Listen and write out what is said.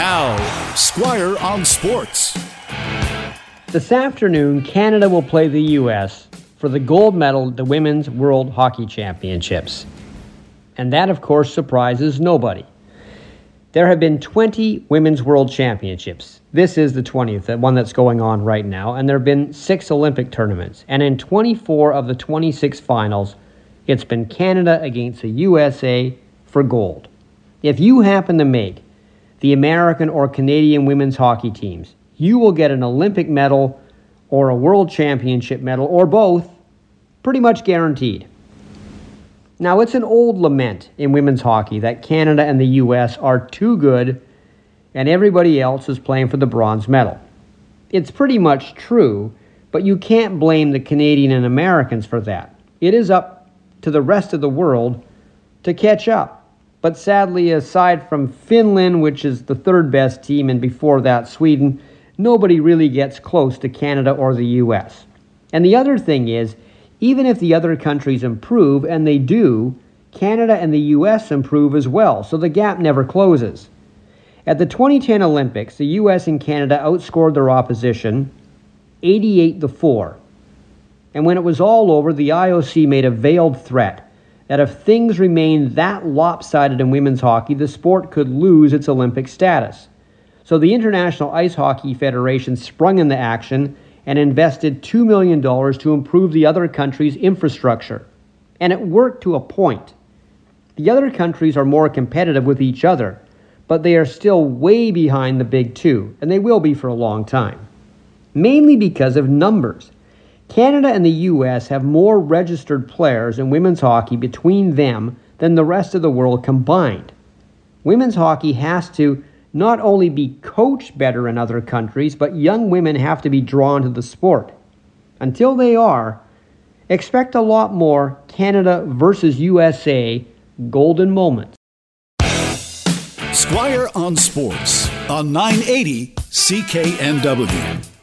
Now, Squire on Sports. This afternoon, Canada will play the U.S. for the gold medal at the Women's World Hockey Championships. And that, of course, surprises nobody. There have been 20 Women's World Championships. This is the 20th, the one that's going on right now, and there have been six Olympic tournaments. And in 24 of the 26 finals, it's been Canada against the USA for gold. If you happen to make the American or Canadian women's hockey teams, you will get an Olympic medal or a World Championship medal or both, pretty much guaranteed. Now, it's an old lament in women's hockey that Canada and the U.S. are too good and everybody else is playing for the bronze medal. It's pretty much true, but you can't blame the Canadian and Americans for that. It is up to the rest of the world to catch up. But sadly, aside from Finland, which is the third best team, and before that, Sweden, nobody really gets close to Canada or the US. And the other thing is, even if the other countries improve, and they do, Canada and the US improve as well, so the gap never closes. At the 2010 Olympics, the US and Canada outscored their opposition 88 to 4. And when it was all over, the IOC made a veiled threat that if things remain that lopsided in women's hockey, the sport could lose its Olympic status. So the International Ice Hockey Federation sprung into action and invested $2 million to improve the other countries' infrastructure. And it worked to a point. The other countries are more competitive with each other, but they are still way behind the big two, and they will be for a long time. Mainly because of numbers. Canada and the US have more registered players in women's hockey between them than the rest of the world combined. Women's hockey has to not only be coached better in other countries, but young women have to be drawn to the sport. Until they are, expect a lot more Canada versus USA golden moments. Squire on Sports on 980 CKNW.